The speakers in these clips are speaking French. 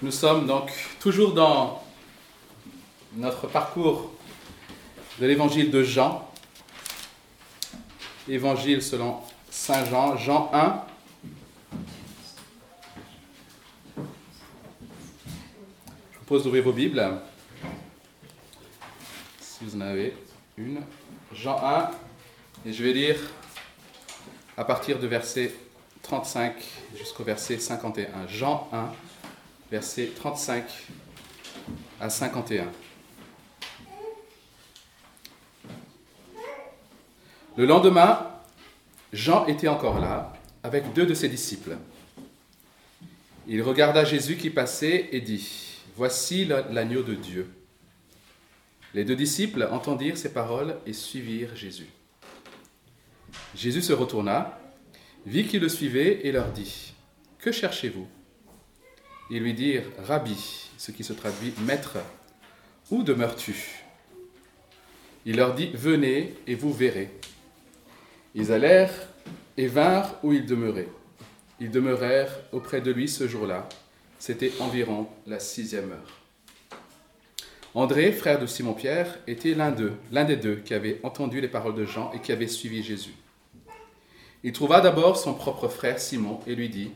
Nous sommes donc toujours dans notre parcours de l'évangile de Jean, évangile selon Saint Jean, Jean 1. Je vous propose d'ouvrir vos Bibles, si vous en avez une. Jean 1, et je vais lire à partir de verset 35 jusqu'au verset 51. Jean 1, versets 35 à 51. Le lendemain, Jean était encore là avec deux de ses disciples. Il regarda Jésus qui passait et dit, Voici l'agneau de Dieu. Les deux disciples entendirent ces paroles et suivirent Jésus. Jésus se retourna, vit qu'ils le suivaient et leur dit, Que cherchez-vous? Ils lui dirent Rabbi, ce qui se traduit Maître, où demeures-tu? Il leur dit Venez et vous verrez. Ils allèrent et vinrent où il demeurait. Ils demeurèrent auprès de lui ce jour-là. C'était environ la sixième heure. André, frère de Simon-Pierre, était l'un l'un des deux qui avait entendu les paroles de Jean et qui avait suivi Jésus. Il trouva d'abord son propre frère Simon et lui dit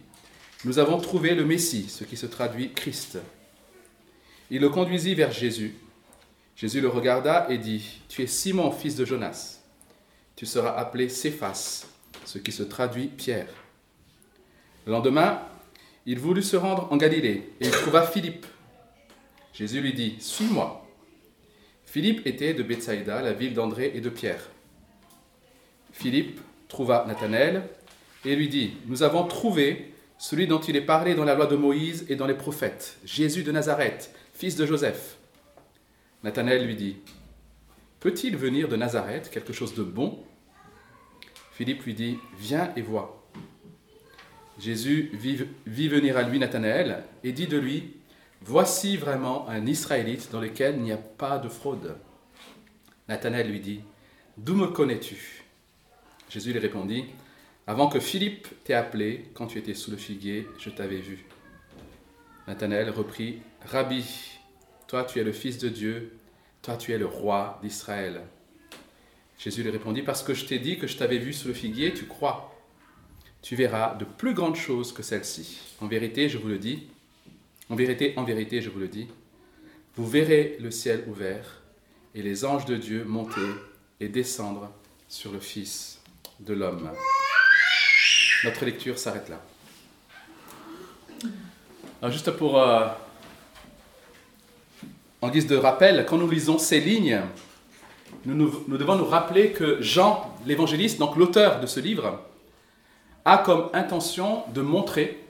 nous avons trouvé le Messie, ce qui se traduit Christ. Il le conduisit vers Jésus. Jésus le regarda et dit, Tu es Simon, fils de Jonas. Tu seras appelé Céphas, ce qui se traduit Pierre. Le lendemain, il voulut se rendre en Galilée et il trouva Philippe. Jésus lui dit, Suis-moi. Philippe était de Bethsaïda, la ville d'André et de Pierre. Philippe trouva Nathanaël et lui dit, Nous avons trouvé celui dont il est parlé dans la loi de Moïse et dans les prophètes, Jésus de Nazareth, fils de Joseph. Nathanaël lui dit, Peut-il venir de Nazareth quelque chose de bon? Philippe lui dit, Viens et vois. Jésus vit, venir à lui Nathanaël et dit de lui, Voici vraiment un Israélite dans lequel il n'y a pas de fraude. Nathanaël lui dit, D'où me connais-tu? Jésus lui répondit, avant que Philippe t'ait appelé, quand tu étais sous le figuier, je t'avais vu. Nathanaël reprit, Rabbi, toi tu es le Fils de Dieu, toi tu es le roi d'Israël. Jésus lui répondit, Parce que je t'ai dit que je t'avais vu sous le figuier, tu crois. Tu verras de plus grandes choses que celles-ci. En vérité, je vous le dis, en vérité, en vérité, je vous le dis, vous verrez le ciel ouvert et les anges de Dieu monter et descendre sur le Fils de l'homme. Notre lecture s'arrête là. Alors juste pour, euh, en guise de rappel, quand nous lisons ces lignes, nous, nous devons nous rappeler que Jean, l'évangéliste, donc l'auteur de ce livre, a comme intention de montrer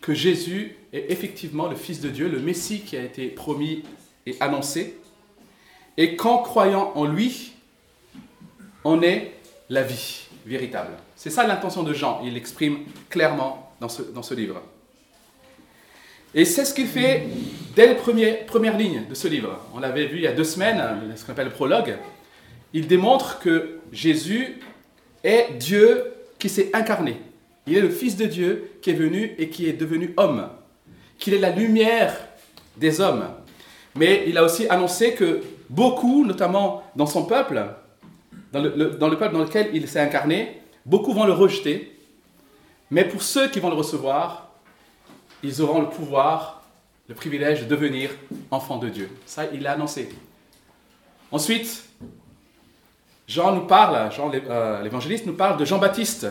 que Jésus est effectivement le Fils de Dieu, le Messie qui a été promis et annoncé, et qu'en croyant en lui, on est la vie véritable. C'est ça l'intention de Jean, il l'exprime clairement dans ce, dans ce livre. Et c'est ce qu'il fait dès les premières, premières lignes de ce livre. On l'avait vu il y a deux semaines, ce qu'on appelle le prologue. Il démontre que Jésus est Dieu qui s'est incarné. Il est le Fils de Dieu qui est venu et qui est devenu homme. Qu'il est la lumière des hommes. Mais il a aussi annoncé que beaucoup, notamment dans son peuple, dans le, dans le peuple dans lequel il s'est incarné, Beaucoup vont le rejeter, mais pour ceux qui vont le recevoir, ils auront le pouvoir, le privilège de devenir enfants de Dieu. Ça, il l'a annoncé. Ensuite, Jean nous parle, Jean euh, l'évangéliste nous parle de Jean-Baptiste,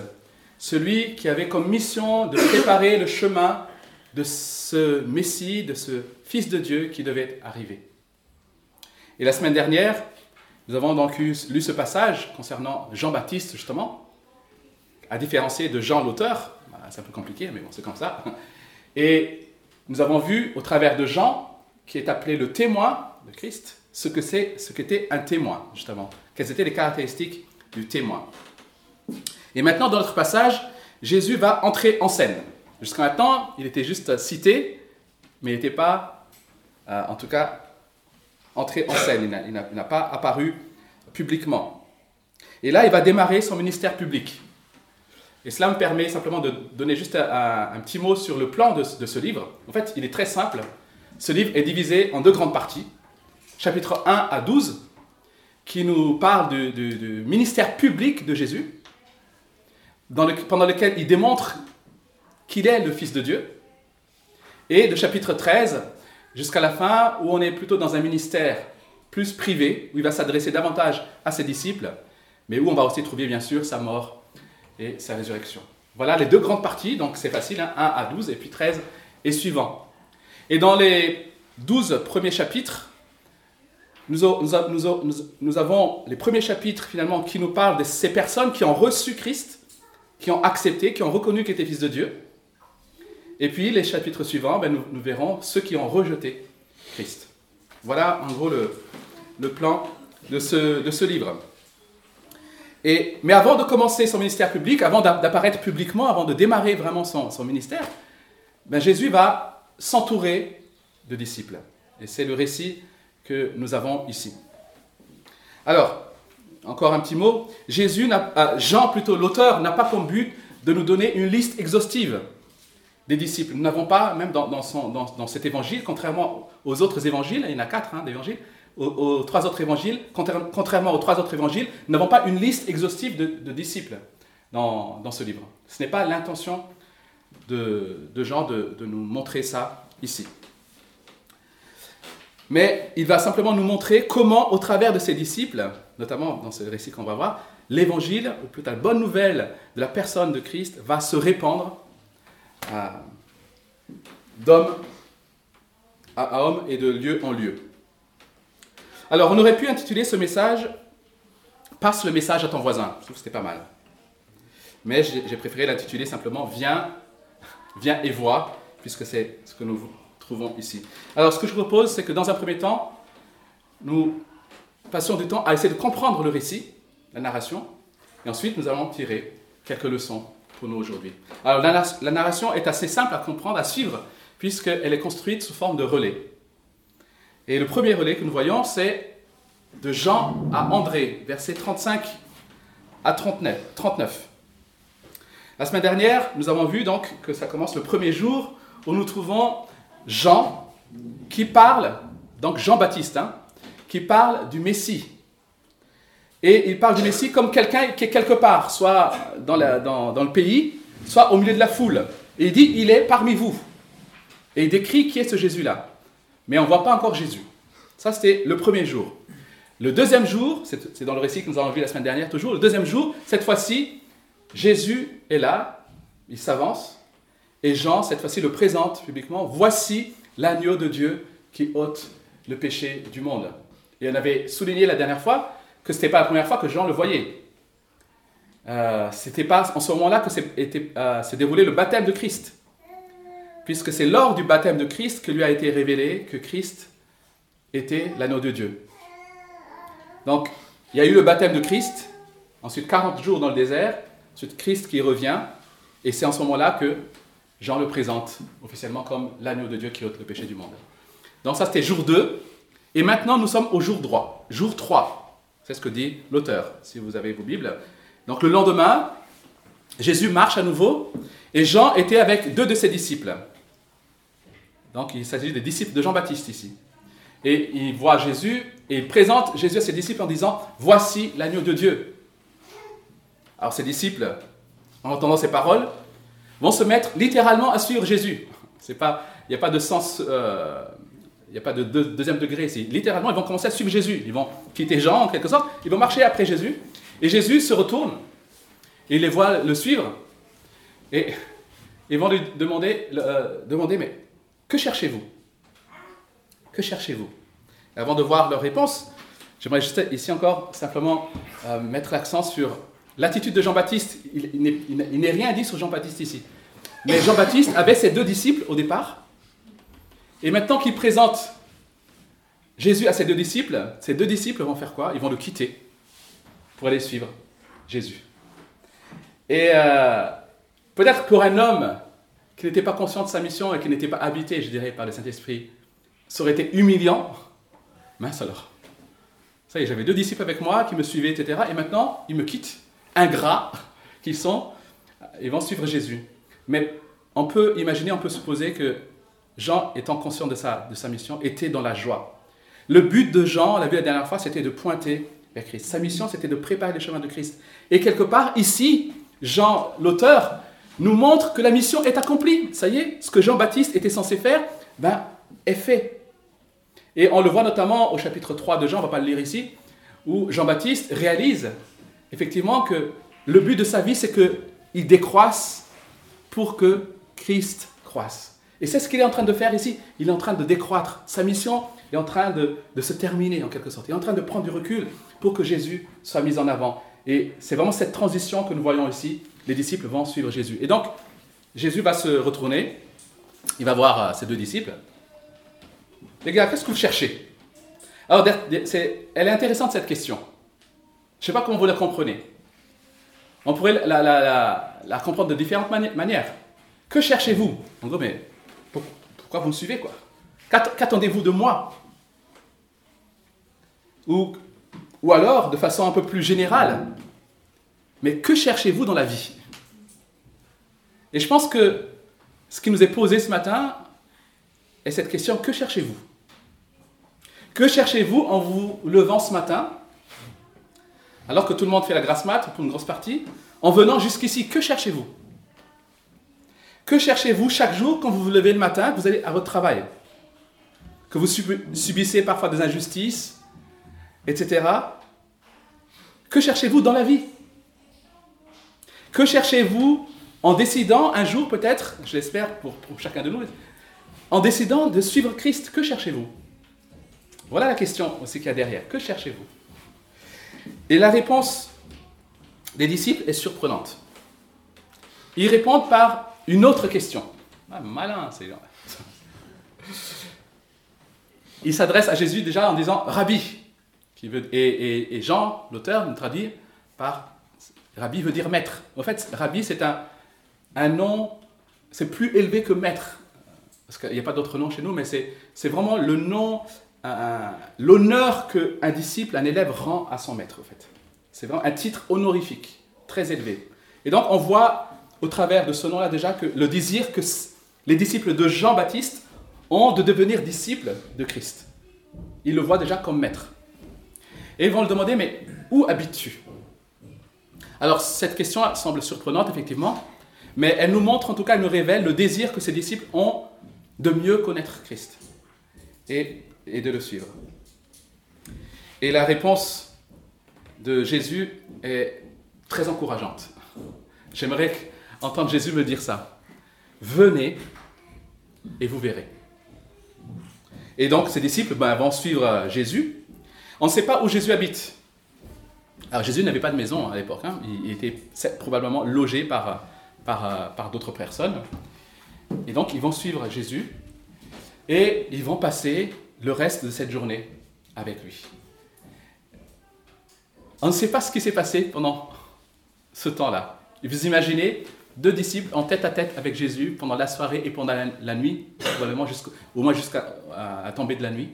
celui qui avait comme mission de préparer le chemin de ce Messie, de ce Fils de Dieu qui devait arriver. Et la semaine dernière, nous avons donc lu ce passage concernant Jean-Baptiste, justement, à différencier de Jean l'auteur. Bah, c'est un peu compliqué, mais bon, c'est comme ça. Et nous avons vu au travers de Jean, qui est appelé le témoin de Christ, ce que c'est, ce qu'était un témoin, justement. Quelles étaient les caractéristiques du témoin? Et maintenant, dans notre passage, Jésus va entrer en scène. Jusqu'à maintenant, il était juste cité, mais il n'était pas, euh, en tout cas, entré en scène. Il n'a pas apparu publiquement. Et là, il va démarrer son ministère public. Et cela me permet simplement de donner juste un, petit mot sur le plan de, ce livre. En fait, il est très simple. Ce livre est divisé en deux grandes parties. Chapitre 1 à 12, qui nous parle du, ministère public de Jésus, pendant lequel il démontre qu'il est le Fils de Dieu. Et de chapitre 13 jusqu'à la fin, où on est plutôt dans un ministère plus privé, où il va s'adresser davantage à ses disciples, mais où on va aussi trouver bien sûr sa mort et sa résurrection. Voilà les deux grandes parties, donc c'est facile, 1 hein, à 12 et puis 13 et suivant. Et dans les 12 premiers chapitres, nous, avons les premiers chapitres finalement qui nous parlent de ces personnes qui ont reçu Christ, qui ont accepté, qui ont reconnu qu'il était Fils de Dieu. Et puis les chapitres suivants, ben, nous, verrons ceux qui ont rejeté Christ. Voilà en gros le, plan de ce livre. Mais avant de commencer son ministère public, avant d'apparaître publiquement, avant de démarrer vraiment son, ministère, ben Jésus va s'entourer de disciples. Et c'est le récit que nous avons ici. Alors, encore un petit mot. Jésus, euh, Jean plutôt, l'auteur, n'a pas comme but de nous donner une liste exhaustive des disciples. Nous n'avons pas, même dans, cet évangile, contrairement aux autres évangiles, il y en a quatre hein, d'évangiles, aux, trois autres évangiles, contrairement aux trois autres évangiles, nous n'avons pas une liste exhaustive de, disciples dans, ce livre. Ce n'est pas l'intention de, Jean de, nous montrer ça ici. Mais il va simplement nous montrer comment, au travers de ses disciples, notamment dans ce récit qu'on va voir, l'évangile, ou plutôt la bonne nouvelle de la personne de Christ, va se répandre d'homme à homme et de lieu en lieu. Alors, on aurait pu intituler ce message Passe le message à ton voisin. Je trouve que c'était pas mal. Mais j'ai préféré l'intituler simplement Viens, viens et vois, puisque c'est ce que nous trouvons ici. Alors, ce que je propose, c'est que dans un premier temps, nous passions du temps à essayer de comprendre le récit, la narration, et ensuite nous allons tirer quelques leçons pour nous aujourd'hui. Alors, la narration est assez simple à comprendre, à suivre, puisqu'elle est construite sous forme de relais. Et le premier relais que nous voyons, c'est de Jean à André, versets 35 à 39. La semaine dernière, nous avons vu donc que ça commence le premier jour où nous trouvons Jean qui parle, donc Jean-Baptiste, hein, qui parle du Messie. Et il parle du Messie comme quelqu'un qui est quelque part, soit dans, dans le pays, soit au milieu de la foule. Et il dit, il est parmi vous. Et il décrit qui est ce Jésus-là mais on ne voit pas encore Jésus. Ça, c'était le premier jour. Le deuxième jour, c'est dans le récit que nous avons vu la semaine dernière toujours, le deuxième jour, cette fois-ci, Jésus est là, il s'avance, et Jean, cette fois-ci, le présente publiquement. Voici l'agneau de Dieu qui ôte le péché du monde. Et on avait souligné la dernière fois que ce n'était pas la première fois que Jean le voyait. Euh, c'était pas en ce moment-là que euh, déroulé le baptême de Christ puisque c'est lors du baptême de Christ que lui a été révélé que Christ était l'anneau de Dieu. Donc, il y a eu le baptême de Christ, ensuite 40 jours dans le désert, ensuite Christ qui revient, et c'est en ce moment-là que Jean le présente officiellement comme l'agneau de Dieu qui ôte le péché du monde. Donc ça c'était jour 2, et maintenant nous sommes au jour droit, jour 3. C'est ce que dit l'auteur, si vous avez vos Bibles. Donc le lendemain, Jésus marche à nouveau, et Jean était avec deux de ses disciples. Donc il s'agit des disciples de Jean-Baptiste ici. Et il voit Jésus et il présente Jésus à ses disciples en disant Voici l'agneau de Dieu. Alors ses disciples, en entendant ces paroles, vont se mettre littéralement à suivre Jésus. il n'y a pas de sens, euh, il n'y a pas de, deuxième degré ici. Littéralement, ils vont commencer à suivre Jésus. Ils vont quitter Jean en quelque sorte, ils vont marcher après Jésus. Et Jésus se retourne et les voit le suivre. Et ils vont lui demander, euh, demander mais que cherchez-vous? Que cherchez-vous? Avant de voir leur réponse, j'aimerais juste ici encore simplement euh, mettre l'accent sur l'attitude de Jean-Baptiste. Il, n'est rien dit sur Jean-Baptiste ici. Mais Jean-Baptiste avait ses deux disciples au départ. Et maintenant qu'il présente Jésus à ses deux disciples, ces deux disciples vont faire quoi? Ils vont le quitter pour aller suivre Jésus. Et euh, peut-être pour un homme qui n'était pas conscient de sa mission et qui n'était pas habité, je dirais, par le Saint-Esprit, ça aurait été humiliant. Mince alors. Ça y est, j'avais deux disciples avec moi qui me suivaient, etc. Et maintenant, ils me quittent, ingrats qu'ils sont. Ils vont suivre Jésus. Mais on peut imaginer, on peut supposer que Jean, étant conscient de sa, de sa mission, était dans la joie. Le but de Jean, on l'a vu la dernière fois, c'était de pointer vers Christ. Sa mission, c'était de préparer le chemin de Christ. Et quelque part, ici, Jean, l'auteur, nous montre que la mission est accomplie. Ça y est, ce que Jean-Baptiste était censé faire, ben, est fait. Et on le voit notamment au chapitre 3 de Jean, on ne va pas le lire ici, où Jean-Baptiste réalise effectivement que le but de sa vie, c'est qu'il décroisse pour que Christ croisse. Et c'est ce qu'il est en train de faire ici. Il est en train de décroître. Sa mission est en train de, de, se terminer en quelque sorte. Il est en train de prendre du recul pour que Jésus soit mis en avant. Et c'est vraiment cette transition que nous voyons ici. Les disciples vont suivre Jésus. Et donc, Jésus va se retourner. Il va voir euh, ses deux disciples. Les gars, qu'est-ce que vous cherchez? Alors, elle est intéressante cette question. Je ne sais pas comment vous la comprenez. On pourrait la, la, la, la comprendre de différentes manières. Que cherchez-vous? En gros, mais pourquoi vous me suivez quoi? Qu'attendez-vous de moi? Ou, ou alors, de façon un peu plus générale, mais que cherchez-vous dans la vie? Et je pense que ce qui nous est posé ce matin est cette question, que cherchez-vous? Que cherchez-vous en vous levant ce matin? Alors que tout le monde fait la grasse mat pour une grosse partie, en venant jusqu'ici, que cherchez-vous? Que cherchez-vous chaque jour quand vous vous levez le matin, que vous allez à votre travail? Que vous subissez parfois des injustices, etc. Que cherchez-vous dans la vie? Que cherchez-vous en décidant un jour peut-être, je l'espère pour, chacun de nous, en décidant de suivre Christ, que cherchez-vous? Voilà la question aussi qu'il y a derrière. Que cherchez-vous? Et la réponse des disciples est surprenante. Ils répondent par une autre question. Ah, malin, ces gens Ils s'adressent à Jésus déjà en disant Rabbi. Et, Jean, l'auteur, nous traduit par Rabbi veut dire maître. En fait, Rabbi, c'est un, un nom, c'est plus élevé que maître. Parce qu'il n'y a pas d'autre nom chez nous, mais c'est vraiment le nom l'honneur qu'un disciple, un élève rend à son maître, en fait. C'est vraiment un titre honorifique, très élevé. Et donc, on voit au travers de ce nom-là déjà que le désir que les disciples de Jean-Baptiste ont de devenir disciples de Christ. Ils le voient déjà comme maître. Et ils vont le demander, mais où habites-tu? Alors, cette question semble surprenante, effectivement, mais elle nous montre, en tout cas, elle nous révèle le désir que ces disciples ont de mieux connaître Christ. Et et de le suivre. Et la réponse de Jésus est très encourageante. J'aimerais entendre Jésus me dire ça. Venez et vous verrez. Et donc, ses disciples ben, vont suivre Jésus. On ne sait pas où Jésus habite. Alors, Jésus n'avait pas de maison à l'époque. Hein. Il était probablement logé par, par, d'autres personnes. Et donc, ils vont suivre Jésus. Et ils vont passer le reste de cette journée avec lui. On ne sait pas ce qui s'est passé pendant ce temps-là. Vous imaginez deux disciples en tête à tête avec Jésus pendant la soirée et pendant la, nuit, probablement au moins jusqu'à la tomber de la nuit.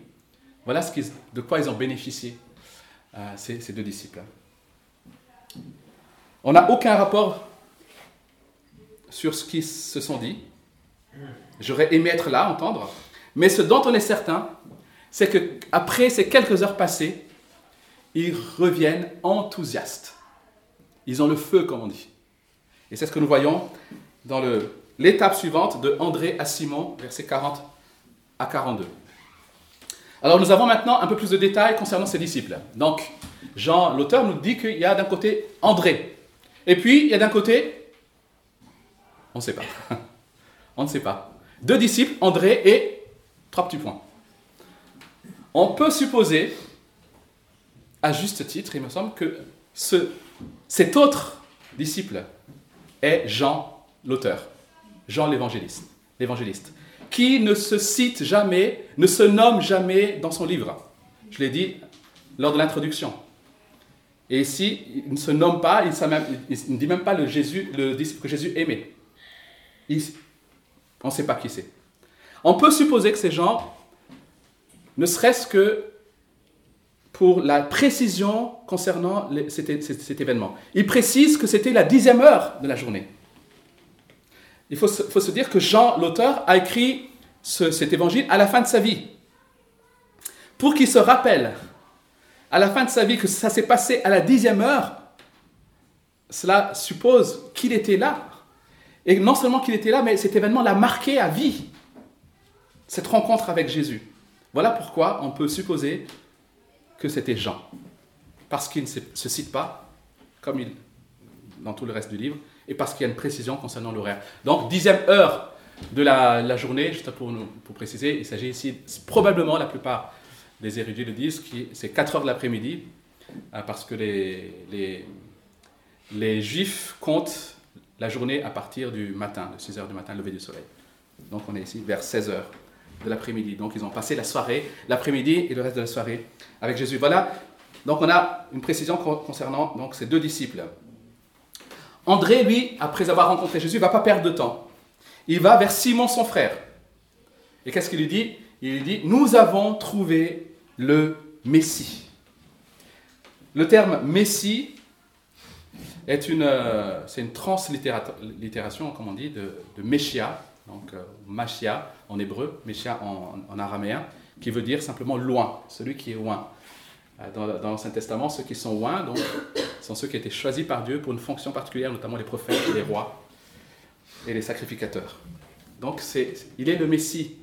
Voilà ce de quoi ils ont bénéficié, euh, ces, ces, deux disciples. On n'a aucun rapport sur ce qu'ils se sont dit. J'aurais aimé être là, entendre. Mais ce dont on est certain, c'est qu'après ces quelques heures passées, ils reviennent enthousiastes. Ils ont le feu, comme on dit. Et c'est ce que nous voyons dans l'étape suivante de André à Simon, versets 40 à 42. Alors nous avons maintenant un peu plus de détails concernant ces disciples. Donc, Jean, l'auteur, nous dit qu'il y a d'un côté André. Et puis, il y a d'un côté, on ne sait pas. on ne sait pas. Deux disciples, André et trois petits points. On peut supposer, à juste titre, il me semble, que ce, cet autre disciple est Jean l'auteur, Jean l'évangéliste, l'évangéliste, qui ne se cite jamais, ne se nomme jamais dans son livre. Je l'ai dit lors de l'introduction. Et ici, il ne se nomme pas, il, ne dit même pas le, Jésus, le disciple que Jésus aimait. on ne sait pas qui c'est. On peut supposer que ces gens ne serait-ce que pour la précision concernant cet, événement. Il précise que c'était la dixième heure de la journée. Il faut se, dire que Jean, l'auteur, a écrit cet évangile à la fin de sa vie. Pour qu'il se rappelle à la fin de sa vie que ça s'est passé à la dixième heure, cela suppose qu'il était là. Et non seulement qu'il était là, mais cet événement l'a marqué à vie, cette rencontre avec Jésus. Voilà pourquoi on peut supposer que c'était Jean. Parce qu'il ne se cite pas, comme il, dans tout le reste du livre, et parce qu'il y a une précision concernant l'horaire. Donc, dixième heure de la, journée, juste pour, pour préciser, il s'agit ici, probablement la plupart des érudits le disent, c'est 4 heures de l'après-midi, euh, parce que les, les, les, Juifs comptent la journée à partir du matin, de 6 heures du matin, lever du soleil. Donc on est ici vers 16 heures de l'après-midi. Donc ils ont passé la soirée, l'après-midi et le reste de la soirée avec Jésus. Voilà, donc on a une précision concernant donc, ces deux disciples. André, lui, après avoir rencontré Jésus, ne va pas perdre de temps. Il va vers Simon, son frère. Et qu'est-ce qu'il lui dit? Il lui dit, nous avons trouvé le Messie. Le terme Messie est une, euh, c'est une translittération, comme on dit, de, de Meshia, donc euh, en hébreu, Meshia en, araméen, qui veut dire simplement loin, celui qui est loin. Euh, dans, dans l'Ancien Testament, ceux qui sont loin donc, sont ceux qui étaient choisis par Dieu pour une fonction particulière, notamment les prophètes, les rois et les sacrificateurs. Donc il est le Messie.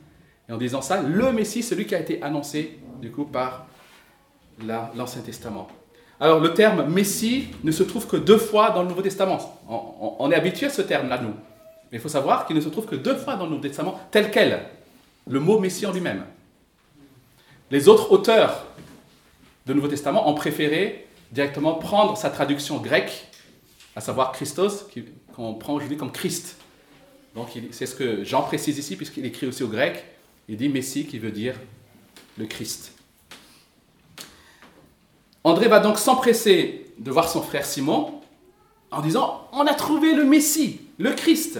Et en disant ça, le Messie, celui qui a été annoncé du coup par l'Ancien Testament. Alors le terme Messie ne se trouve que deux fois dans le Nouveau Testament. On, est habitué à ce terme-là, nous. Mais il faut savoir qu'il ne se trouve que deux fois dans le Nouveau Testament, tel quel, le mot Messie en lui-même. Les autres auteurs du Nouveau Testament ont préféré directement prendre sa traduction grecque, à savoir Christos, qu'on prend aujourd'hui comme Christ. Donc c'est ce que Jean précise ici, puisqu'il écrit aussi au grec. Il dit Messie qui veut dire le Christ. André va donc s'empresser de voir son frère Simon en disant On a trouvé le Messie, le Christ.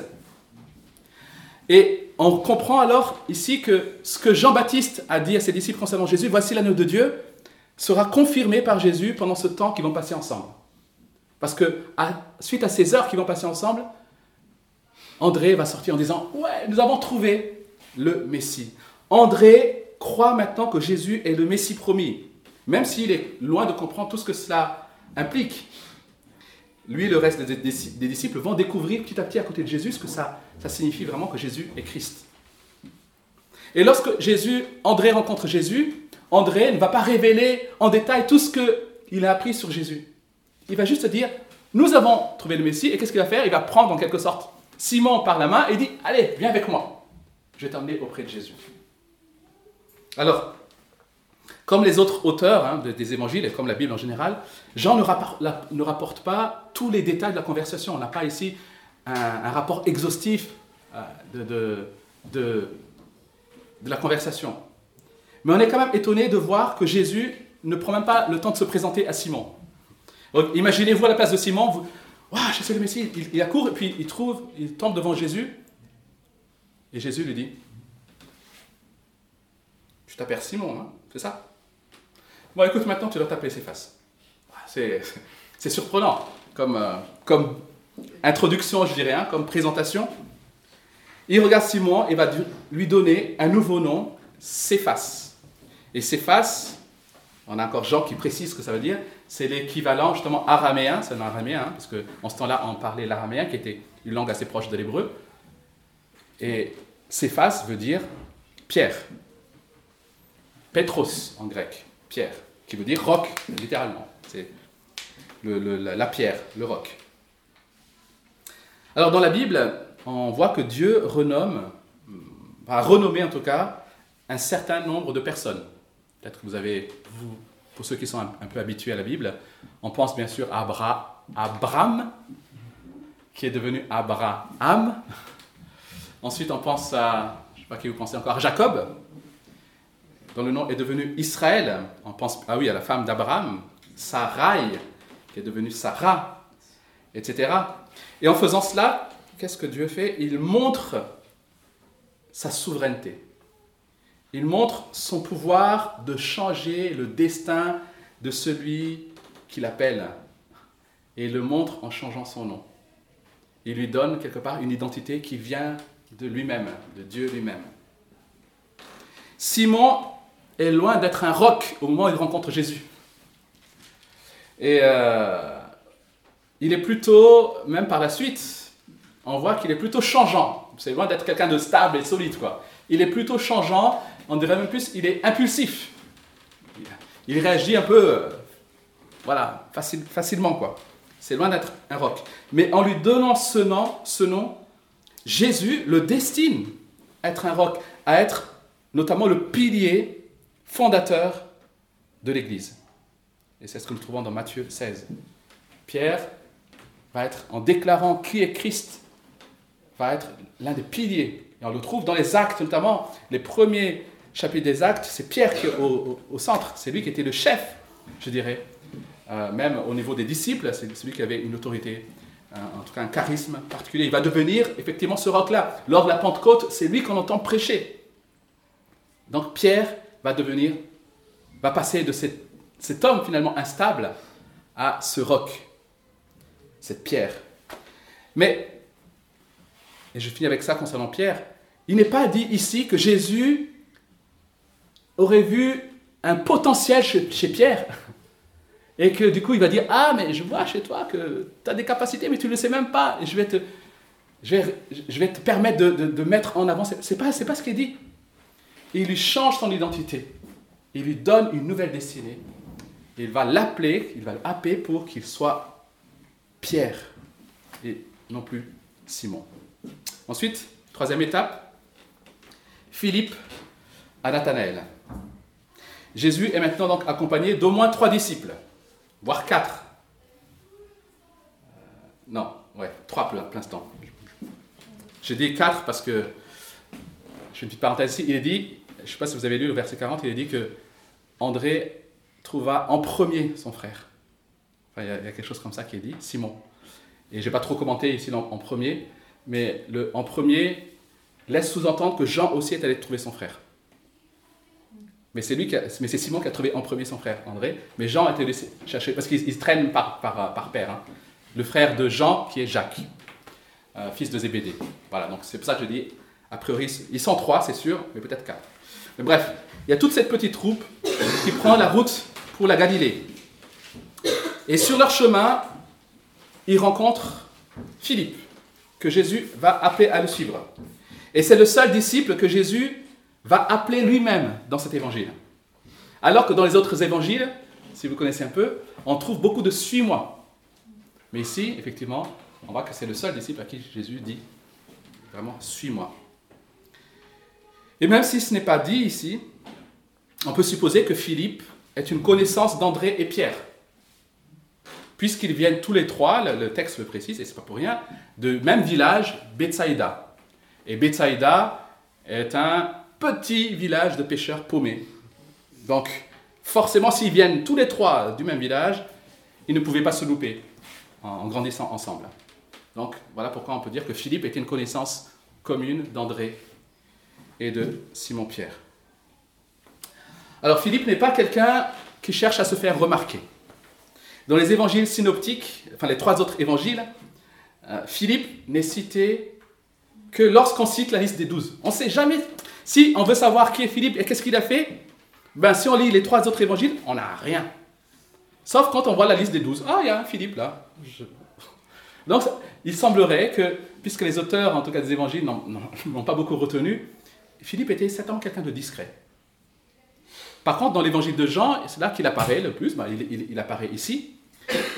Et on comprend alors ici que ce que Jean-Baptiste a dit à ses disciples concernant Jésus, voici l'anneau de Dieu, sera confirmé par Jésus pendant ce temps qu'ils vont passer ensemble. Parce que suite à ces heures qu'ils vont passer ensemble, André va sortir en disant Ouais, nous avons trouvé le Messie. André croit maintenant que Jésus est le Messie promis, même s'il est loin de comprendre tout ce que cela implique. Lui et le reste des, disciples vont découvrir petit à petit à côté de Jésus ce que ça, ça signifie vraiment que Jésus est Christ. Et lorsque Jésus, André rencontre Jésus, André ne va pas révéler en détail tout ce qu'il a appris sur Jésus. Il va juste dire, nous avons trouvé le Messie, et qu'est-ce qu'il va faire? Il va prendre en quelque sorte Simon par la main et dit, allez, viens avec moi. Je vais t'emmener auprès de Jésus. Alors, comme les autres auteurs hein, des évangiles et comme la Bible en général, Jean ne rapporte, pas tous les détails de la conversation. On n'a pas ici un, rapport exhaustif euh, de, la conversation. Mais on est quand même étonné de voir que Jésus ne prend même pas le temps de se présenter à Simon. Imaginez-vous à la place de Simon, vous, je sais le Messie, il, accourt et puis il trouve, il tombe devant Jésus, et Jésus lui dit, tu t'appelles Simon, hein, c'est ça Bon, écoute, maintenant tu dois t'appeler ses faces. C'est surprenant comme, euh, comme introduction, je dirais, hein, comme présentation. Il regarde Simon et va lui donner un nouveau nom, Céphas. Et Céphas, on a encore Jean qui précise ce que ça veut dire, c'est l'équivalent justement araméen, c'est un araméen, hein, parce qu'en ce temps-là, on parlait l'araméen, qui était une langue assez proche de l'hébreu. Et Céphas veut dire pierre. Petros en grec, pierre, qui veut dire roc, littéralement. C'est la pierre, le roc. Alors dans la Bible, on voit que Dieu renomme, a renommé en tout cas, un certain nombre de personnes. Peut-être que vous avez, pour ceux qui sont un, peu habitués à la Bible, on pense bien sûr à Abra, Abraham, qui est devenu Abraham. Ensuite, on pense à, je ne sais pas qui vous pensez encore, Jacob, dont le nom est devenu Israël. On pense ah oui, à la femme d'Abraham, Sarai, qui est devenue Sarah, etc. Et en faisant cela, qu'est-ce que Dieu fait? Il montre sa souveraineté. Il montre son pouvoir de changer le destin de celui qu'il appelle. Et le montre en changeant son nom. il lui donne quelque part une identité qui vient de lui-même, de Dieu lui-même. Simon est loin d'être un roc au moment où il rencontre Jésus. Et euh, il est plutôt, même par la suite, on voit qu'il est plutôt changeant. C'est loin d'être quelqu'un de stable et solide, quoi. Il est plutôt changeant, on dirait même plus, il est impulsif. Il réagit un peu, euh, voilà, facilement, quoi. C'est loin d'être un roc. Mais en lui donnant ce nom, ce nom, Jésus le destine à être un roc, à être notamment le pilier fondateur de l'Église. Et c'est ce que nous trouvons dans Matthieu 16. Pierre va être, en déclarant qui est Christ, va être l'un des piliers. Et on le trouve dans les actes, notamment les premiers chapitres des actes, c'est Pierre qui est au, centre, c'est lui qui était le chef, je dirais. Euh, même au niveau des disciples, c'est celui qui avait une autorité, en tout cas un charisme particulier. Il va devenir effectivement ce roc-là. Lors de la Pentecôte, c'est lui qu'on entend prêcher. Donc Pierre va devenir, va passer de cet homme finalement instable à ce roc, cette pierre. Mais, et je finis avec ça concernant Pierre, il n'est pas dit ici que Jésus aurait vu un potentiel chez, Pierre. Et que du coup, il va dire Ah, mais je vois chez toi que tu as des capacités, mais tu ne le sais même pas. Et je vais te, je vais, te permettre de, de, mettre en avant. Ce n'est pas, pas ce qu'il dit. il lui change son identité. Il lui donne une nouvelle destinée il va l'appeler, il va l'appeler pour qu'il soit Pierre et non plus Simon. Ensuite, troisième étape, Philippe à Nathanaël. Jésus est maintenant donc accompagné d'au moins trois disciples, voire quatre. Euh, non, ouais, trois pour l'instant. J'ai dit quatre parce que, je fais une petite parenthèse ici, il est dit, je ne sais pas si vous avez lu le verset 40, il est dit que André trouva en premier son frère. il, y a, quelque chose comme ça qui est dit, Simon. Et je n'ai pas trop commenté ici en, premier, mais le en premier laisse sous-entendre que Jean aussi est allé trouver son frère. Mais c'est lui, mais c'est Simon qui a trouvé en premier son frère, André. Mais Jean a été laissé chercher parce qu'il se traîne par, par, par père. Hein. Le frère de Jean qui est Jacques, euh, fils de Zébédée. Voilà, donc c'est pour ça que je dis, a priori, ils sont trois, c'est sûr, mais peut-être quatre. Mais bref, il y a toute cette petite troupe qui prend la route pour la Galilée. Et sur leur chemin, ils rencontrent Philippe, que Jésus va appeler à le suivre. Et c'est le seul disciple que Jésus va appeler lui-même dans cet évangile. Alors que dans les autres évangiles, si vous connaissez un peu, on trouve beaucoup de suis-moi. Mais ici, effectivement, on voit que c'est le seul disciple à qui Jésus dit vraiment suis-moi. Et même si ce n'est pas dit ici, on peut supposer que Philippe est une connaissance d'André et Pierre. Puisqu'ils viennent tous les trois, le, texte le précise, et c'est pas pour rien, du même village, Bethsaïda. Et Bethsaïda est un petit village de pêcheurs paumés. Donc, forcément, s'ils viennent tous les trois du même village, ils ne pouvaient pas se louper en, grandissant ensemble. Donc, voilà pourquoi on peut dire que Philippe était une connaissance commune d'André et de Simon-Pierre. Alors Philippe n'est pas quelqu'un qui cherche à se faire remarquer. Dans les évangiles synoptiques, enfin les trois autres évangiles, euh, Philippe n'est cité que lorsqu'on cite la liste des douze. On ne sait jamais. Si on veut savoir qui est Philippe et qu'est-ce qu'il a fait, ben si on lit les trois autres évangiles, on n'a rien. Sauf quand on voit la liste des douze. Ah, il y a un Philippe là. Donc, il semblerait que, puisque les auteurs, en tout cas des évangiles, n'ont pas beaucoup retenu, Philippe était certainement quelqu'un de discret. Par contre, dans l'évangile de Jean, c'est là qu'il apparaît le plus. Bah, il, apparaît ici.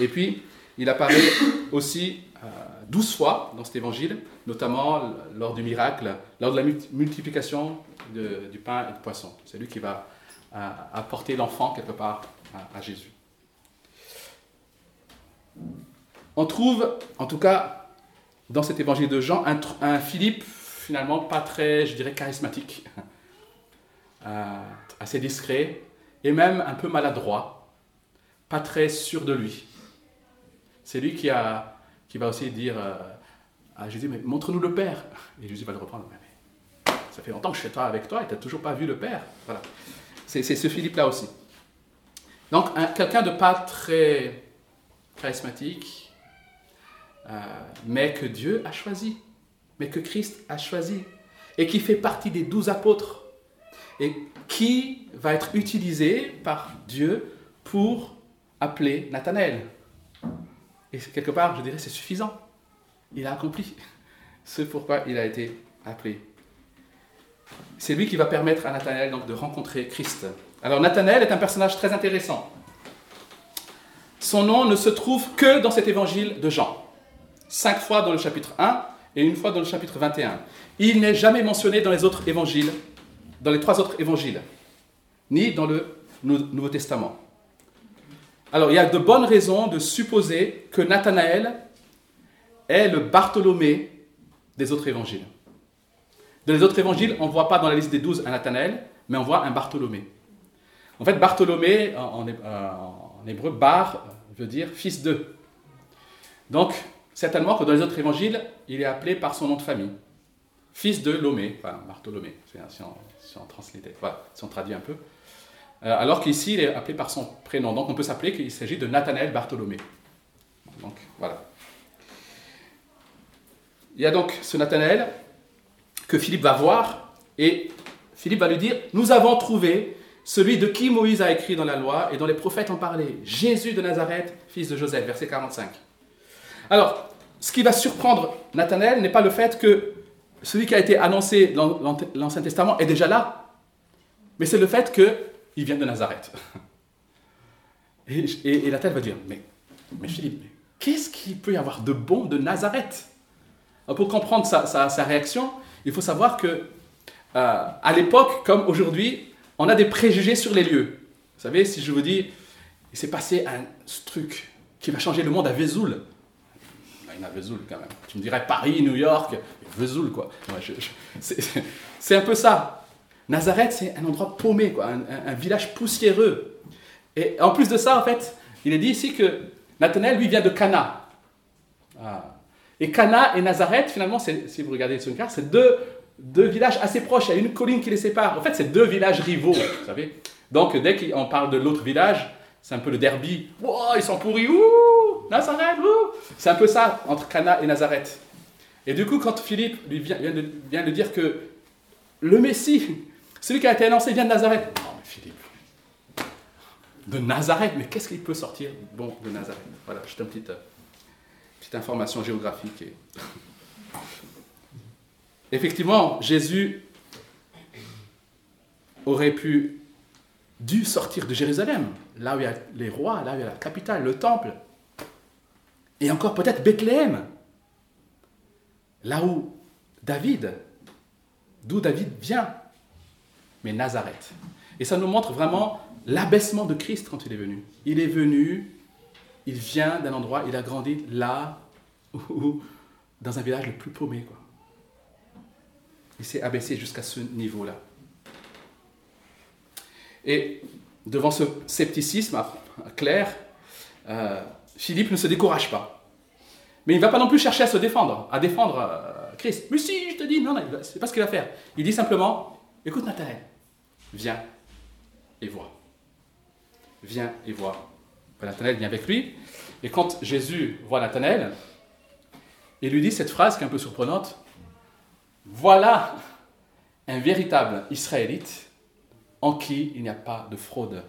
Et puis, il apparaît aussi euh, douze fois dans cet évangile, notamment lors du miracle, lors de la multiplication du pain et du poisson. C'est lui qui va euh, apporter l'enfant quelque part à, Jésus. On trouve, en tout cas, dans cet évangile de Jean, un, Philippe finalement pas très, je dirais, charismatique. Euh, assez discret et même un peu maladroit, pas très sûr de lui. C'est lui qui, a, qui va aussi dire euh, à Jésus, mais montre-nous le Père. Et Jésus va le reprendre, mais, ça fait longtemps que je suis avec toi et tu n'as toujours pas vu le Père. Voilà. C'est ce Philippe-là aussi. Donc, quelqu'un de pas très charismatique, euh, mais que Dieu a choisi, mais que Christ a choisi, et qui fait partie des douze apôtres, et qui va être utilisé par Dieu pour appeler Nathanaël. Et quelque part, je dirais, c'est suffisant. Il a accompli ce pourquoi il a été appelé. C'est lui qui va permettre à Nathanaël donc de rencontrer Christ. Alors Nathanaël est un personnage très intéressant. Son nom ne se trouve que dans cet évangile de Jean. Cinq fois dans le chapitre 1 et une fois dans le chapitre 21. Il n'est jamais mentionné dans les autres évangiles, dans les trois autres évangiles, ni dans le Nouveau Testament. Alors il y a de bonnes raisons de supposer que Nathanaël est le Bartholomé des autres évangiles. Dans les autres évangiles, on ne voit pas dans la liste des douze un Nathanaël, mais on voit un Bartholomé. En fait, Bartholomé, en, hébreu, bar veut dire fils de. Donc, certainement que dans les autres évangiles, il est appelé par son nom de famille. Fils de Lomé, enfin Bartholomé, si on, si on traduit un peu. Euh, alors qu'ici, il est appelé par son prénom. Donc, on peut s'appeler qu'il s'agit de Nathanaël Bartholomé. Donc, voilà. Il y a donc ce Nathanaël que Philippe va voir et Philippe va lui dire Nous avons trouvé celui de qui Moïse a écrit dans la loi et dont les prophètes ont parlé, Jésus de Nazareth, fils de Joseph, verset 45. Alors, ce qui va surprendre Nathanaël n'est pas le fait que celui qui a été annoncé dans l'Ancien Testament est déjà là, mais c'est le fait qu'il vient de Nazareth. Et, et, Nathanaël va dire Mais, mais Philippe, qu'est-ce qu'il peut y avoir de bon de Nazareth? Pour comprendre sa, réaction, il faut savoir que euh, à l'époque, comme aujourd'hui, on a des préjugés sur les lieux. Vous savez, si je vous dis, il s'est passé un truc qui va changer le monde à Vesoul. Il y en a Vesoul quand même. Tu me dirais Paris, New York, Vesoul quoi. c'est un peu ça. Nazareth, c'est un endroit paumé, quoi, un, village poussiéreux. Et en plus de ça, en fait, il est dit ici que Nathanaël, lui, vient de Cana. Ah. Et Cana et Nazareth, finalement, si vous regardez sur une carte, c'est deux villages assez proches, il y a une colline qui les sépare. En fait, c'est deux villages rivaux, vous savez. Donc, dès qu'on parle de l'autre village, c'est un peu le derby. Ils sont pourris, ouh, Nazareth, ouh. C'est un peu ça entre Cana et Nazareth. Et du coup, quand Philippe lui vient de dire que le Messie, celui qui a été annoncé, vient de Nazareth. Non, mais Philippe, de Nazareth, mais qu'est-ce qu'il peut sortir bon de Nazareth? Voilà, juste une petite, petite information géographique. Effectivement, Jésus aurait pu, dû sortir de Jérusalem, là où il y a les rois, là où il y a la capitale, le temple, et encore peut-être Bethléem, là où David, d'où David vient, mais Nazareth. Et ça nous montre vraiment l'abaissement de Christ quand il est venu. Il est venu, il vient d'un endroit, il a grandi là, où, dans un village le plus paumé. Quoi. Il s'est abaissé jusqu'à ce niveau-là. Et devant ce scepticisme clair, euh, Philippe ne se décourage pas. Mais il ne va pas non plus chercher à se défendre, à défendre euh, Christ. Mais si, je te dis, non, non c'est pas ce qu'il va faire. Il dit simplement, écoute Nathanaël, viens et vois. Viens et vois. Nathanaël vient avec lui. Et quand Jésus voit Nathanaël, il lui dit cette phrase qui est un peu surprenante, voilà un véritable Israélite en qui il n'y a pas de fraude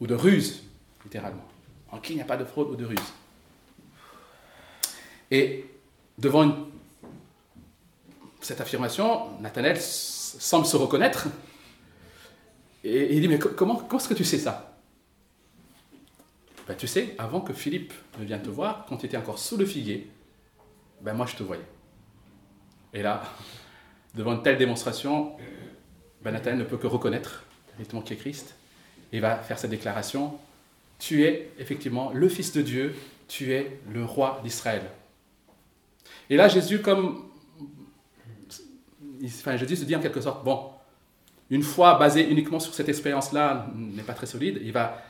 ou de ruse, littéralement. En qui il n'y a pas de fraude ou de ruse. Et devant cette affirmation, Nathanaël semble se reconnaître. Et il dit, mais comment, comment est-ce que tu sais ça? Ben, Tu sais, avant que Philippe ne vienne te voir, quand tu étais encore sous le figuier, ben moi je te voyais. Et là, devant une telle démonstration, ben Nathanaël ne peut que reconnaître effectivement qui est Christ et va faire cette déclaration Tu es effectivement le Fils de Dieu, tu es le roi d'Israël. Et là, Jésus, comme. Enfin, Jésus se dit en quelque sorte Bon, une foi basée uniquement sur cette expérience-là n'est pas très solide, il va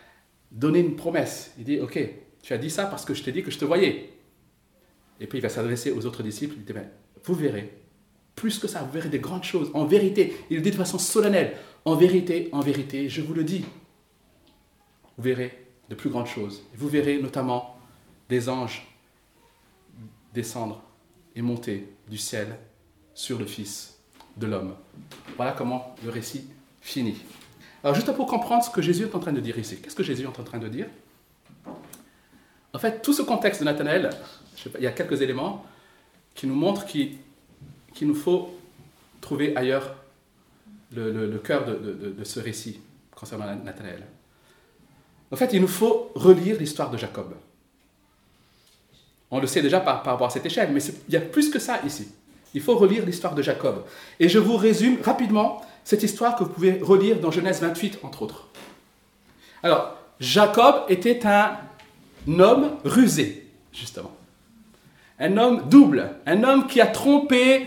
donner une promesse. Il dit Ok, tu as dit ça parce que je t'ai dit que je te voyais. Et puis il va s'adresser aux autres disciples il dit ben, Vous verrez plus que ça, vous verrez des grandes choses. En vérité, il le dit de façon solennelle. En vérité, en vérité, je vous le dis. Vous verrez de plus grandes choses. Vous verrez notamment des anges descendre et monter du ciel sur le Fils de l'homme. Voilà comment le récit finit. Alors juste pour comprendre ce que Jésus est en train de dire ici. Qu'est-ce que Jésus est en train de dire? En fait, tout ce contexte de Nathanaël, il y a quelques éléments qui nous montrent qu'il nous faut trouver ailleurs le, cœur de, ce récit concernant Nathanaël. En fait, il nous faut relire l'histoire de Jacob. On le sait déjà par, par rapport à cette échelle, mais il y a plus que ça ici. Il faut relire l'histoire de Jacob. Et je vous résume rapidement cette histoire que vous pouvez relire dans Genèse 28, entre autres. Alors, Jacob était un homme rusé, justement. Un homme double, un homme qui a trompé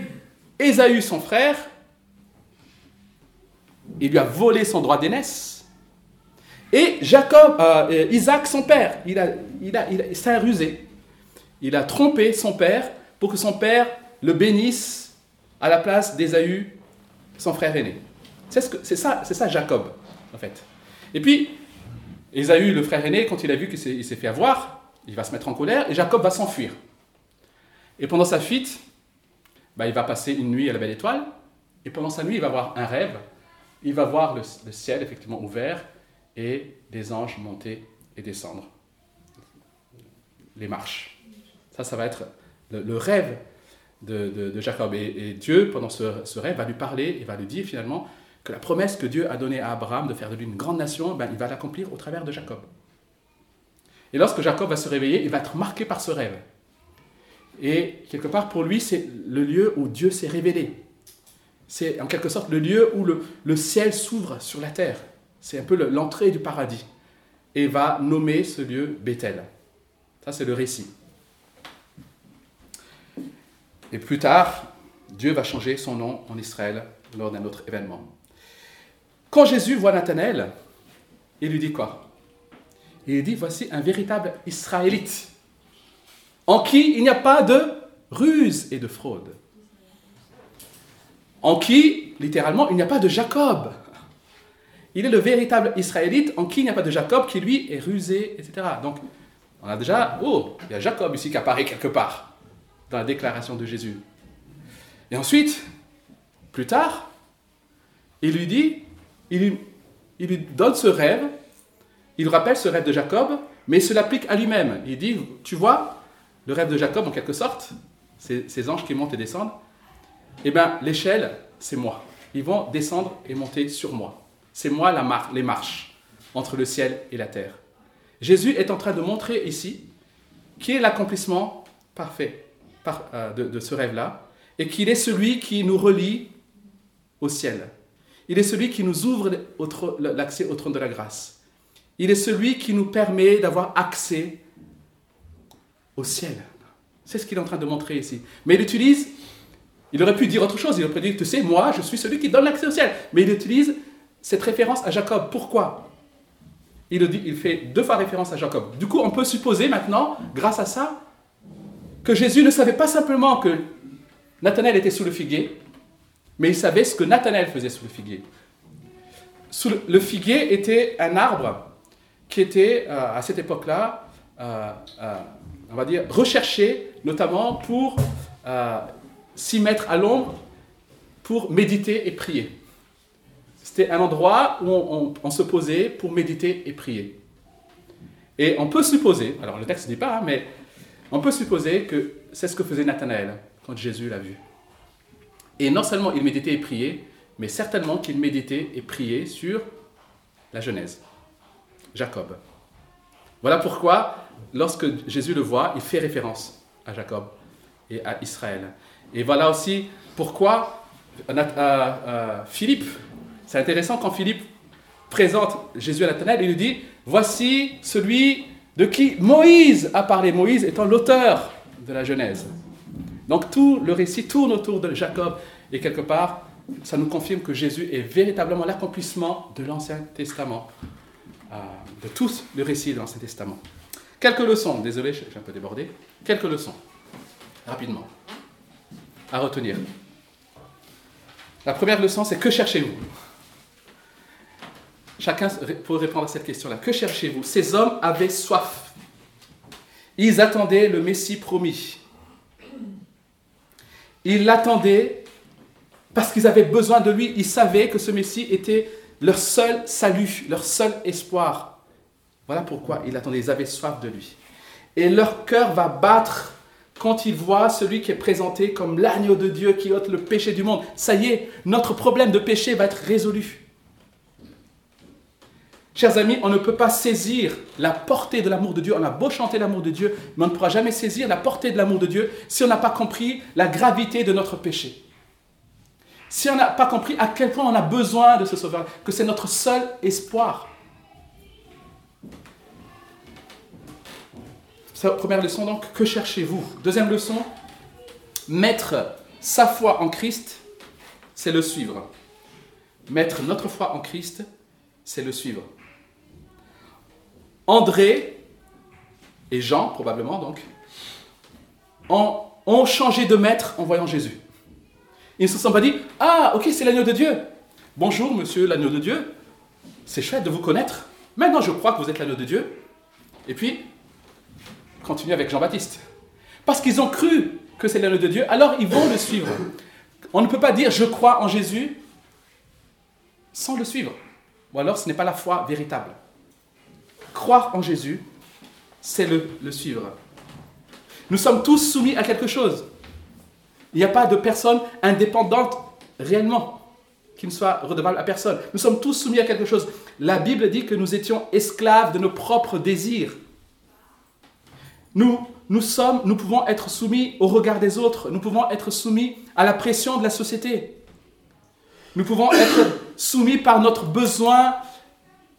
Ésaü, son frère, il lui a volé son droit d'aînesse. Et Jacob, euh, Isaac, son père, il a, rusé. Il a trompé son père pour que son père le bénisse à la place d'Ésaü, son frère aîné. C'est ce ça, ça Jacob, en fait. Et puis, Ésaü, le frère aîné, quand il a vu qu'il s'est fait avoir, il va se mettre en colère et Jacob va s'enfuir. Et pendant sa fuite, bah, il va passer une nuit à la belle étoile. Et pendant sa nuit, il va avoir un rêve il va voir le, ciel effectivement ouvert et des anges monter et descendre. Les marches. Ça, ça va être le, rêve de, Jacob. Et, Dieu, pendant ce, rêve, va lui parler et va lui dire finalement que la promesse que Dieu a donnée à Abraham de faire de lui une grande nation, ben, il va l'accomplir au travers de Jacob. Et lorsque Jacob va se réveiller, il va être marqué par ce rêve. Et quelque part, pour lui, c'est le lieu où Dieu s'est révélé. C'est en quelque sorte le lieu où le, ciel s'ouvre sur la terre. C'est un peu l'entrée du paradis. Et va nommer ce lieu Bethel. Ça, c'est le récit. Et plus tard, Dieu va changer son nom en Israël lors d'un autre événement. Quand Jésus voit Nathanaël, il lui dit quoi? Il dit, voici un véritable Israélite, en qui il n'y a pas de ruse et de fraude en qui, littéralement, il n'y a pas de Jacob. Il est le véritable Israélite en qui il n'y a pas de Jacob, qui lui est rusé, etc. Donc, on a déjà, oh, il y a Jacob ici qui apparaît quelque part dans la déclaration de Jésus. Et ensuite, plus tard, il lui dit, il lui donne ce rêve, il rappelle ce rêve de Jacob, mais il se l'applique à lui-même. Il dit, tu vois, le rêve de Jacob, en quelque sorte, ces anges qui montent et descendent, eh bien, l'échelle, c'est moi. Ils vont descendre et monter sur moi. C'est moi la mar les marches entre le ciel et la terre. Jésus est en train de montrer ici qui est l'accomplissement parfait euh, de, ce rêve-là et qu'il est celui qui nous relie au ciel. Il est celui qui nous ouvre l'accès au trône de la grâce. Il est celui qui nous permet d'avoir accès au ciel. C'est ce qu'il est en train de montrer ici. Mais il utilise il aurait pu dire autre chose, il aurait pu dire, tu sais, moi, je suis celui qui donne l'accès au ciel. Mais il utilise cette référence à Jacob. Pourquoi? Il, dit, il fait deux fois référence à Jacob. Du coup, on peut supposer maintenant, grâce à ça, que Jésus ne savait pas simplement que Nathanaël était sous le figuier, mais il savait ce que Nathanaël faisait sous le figuier. Sous le, figuier était un arbre qui était, euh, à cette époque-là, euh, euh, on va dire, recherché notamment pour s'y mettre à l'ombre pour méditer et prier. C'était un endroit où on, se posait pour méditer et prier. Et on peut supposer, alors le texte ne dit pas, hein, mais on peut supposer que c'est ce que faisait Nathanaël quand Jésus l'a vu. Et non seulement il méditait et priait, mais certainement qu'il méditait et priait sur la Genèse, Jacob. Voilà pourquoi, lorsque Jésus le voit, il fait référence à Jacob et à Israël. Et voilà aussi pourquoi Philippe, c'est intéressant quand Philippe présente Jésus à Nathanaël, il lui dit, voici celui de qui Moïse a parlé, Moïse étant l'auteur de la Genèse. Donc tout le récit tourne autour de Jacob et quelque part, ça nous confirme que Jésus est véritablement l'accomplissement de l'Ancien Testament, euh, de tout le récit de l'Ancien Testament. Quelques leçons, désolé, suis un peu débordé, quelques leçons, rapidement à retenir. La première leçon, c'est que cherchez-vous? Chacun pour répondre à cette question-là. Que cherchez-vous? Ces hommes avaient soif. Ils attendaient le Messie promis. Ils l'attendaient parce qu'ils avaient besoin de lui. Ils savaient que ce Messie était leur seul salut, leur seul espoir. Voilà pourquoi ils l'attendaient. Ils avaient soif de lui. Et leur cœur va battre quand ils voient celui qui est présenté comme l'agneau de Dieu qui ôte le péché du monde. Ça y est, notre problème de péché va être résolu. Chers amis, on ne peut pas saisir la portée de l'amour de Dieu. On a beau chanter l'amour de Dieu, mais on ne pourra jamais saisir la portée de l'amour de Dieu si on n'a pas compris la gravité de notre péché. Si on n'a pas compris à quel point on a besoin de ce sauveur, que c'est notre seul espoir. première leçon donc, que cherchez-vous? Deuxième leçon, mettre sa foi en Christ, c'est le suivre. Mettre notre foi en Christ, c'est le suivre. André et Jean, probablement donc, ont, changé de maître en voyant Jésus. Ils ne se sont pas dit Ah, ok, c'est l'agneau de Dieu. Bonjour, monsieur l'agneau de Dieu. C'est chouette de vous connaître. Maintenant, je crois que vous êtes l'agneau de Dieu. Et puis, continue avec Jean-Baptiste. Parce qu'ils ont cru que c'est l'agneau de Dieu, alors ils vont le suivre. On ne peut pas dire je crois en Jésus sans le suivre. Ou alors ce n'est pas la foi véritable. Croire en Jésus, c'est le, suivre. Nous sommes tous soumis à quelque chose. Il n'y a pas de personne indépendante réellement qui ne soit redevable à personne. Nous sommes tous soumis à quelque chose. La Bible dit que nous étions esclaves de nos propres désirs. Nous, nous, sommes, nous pouvons être soumis au regard des autres. Nous pouvons être soumis à la pression de la société. Nous pouvons être soumis par notre besoin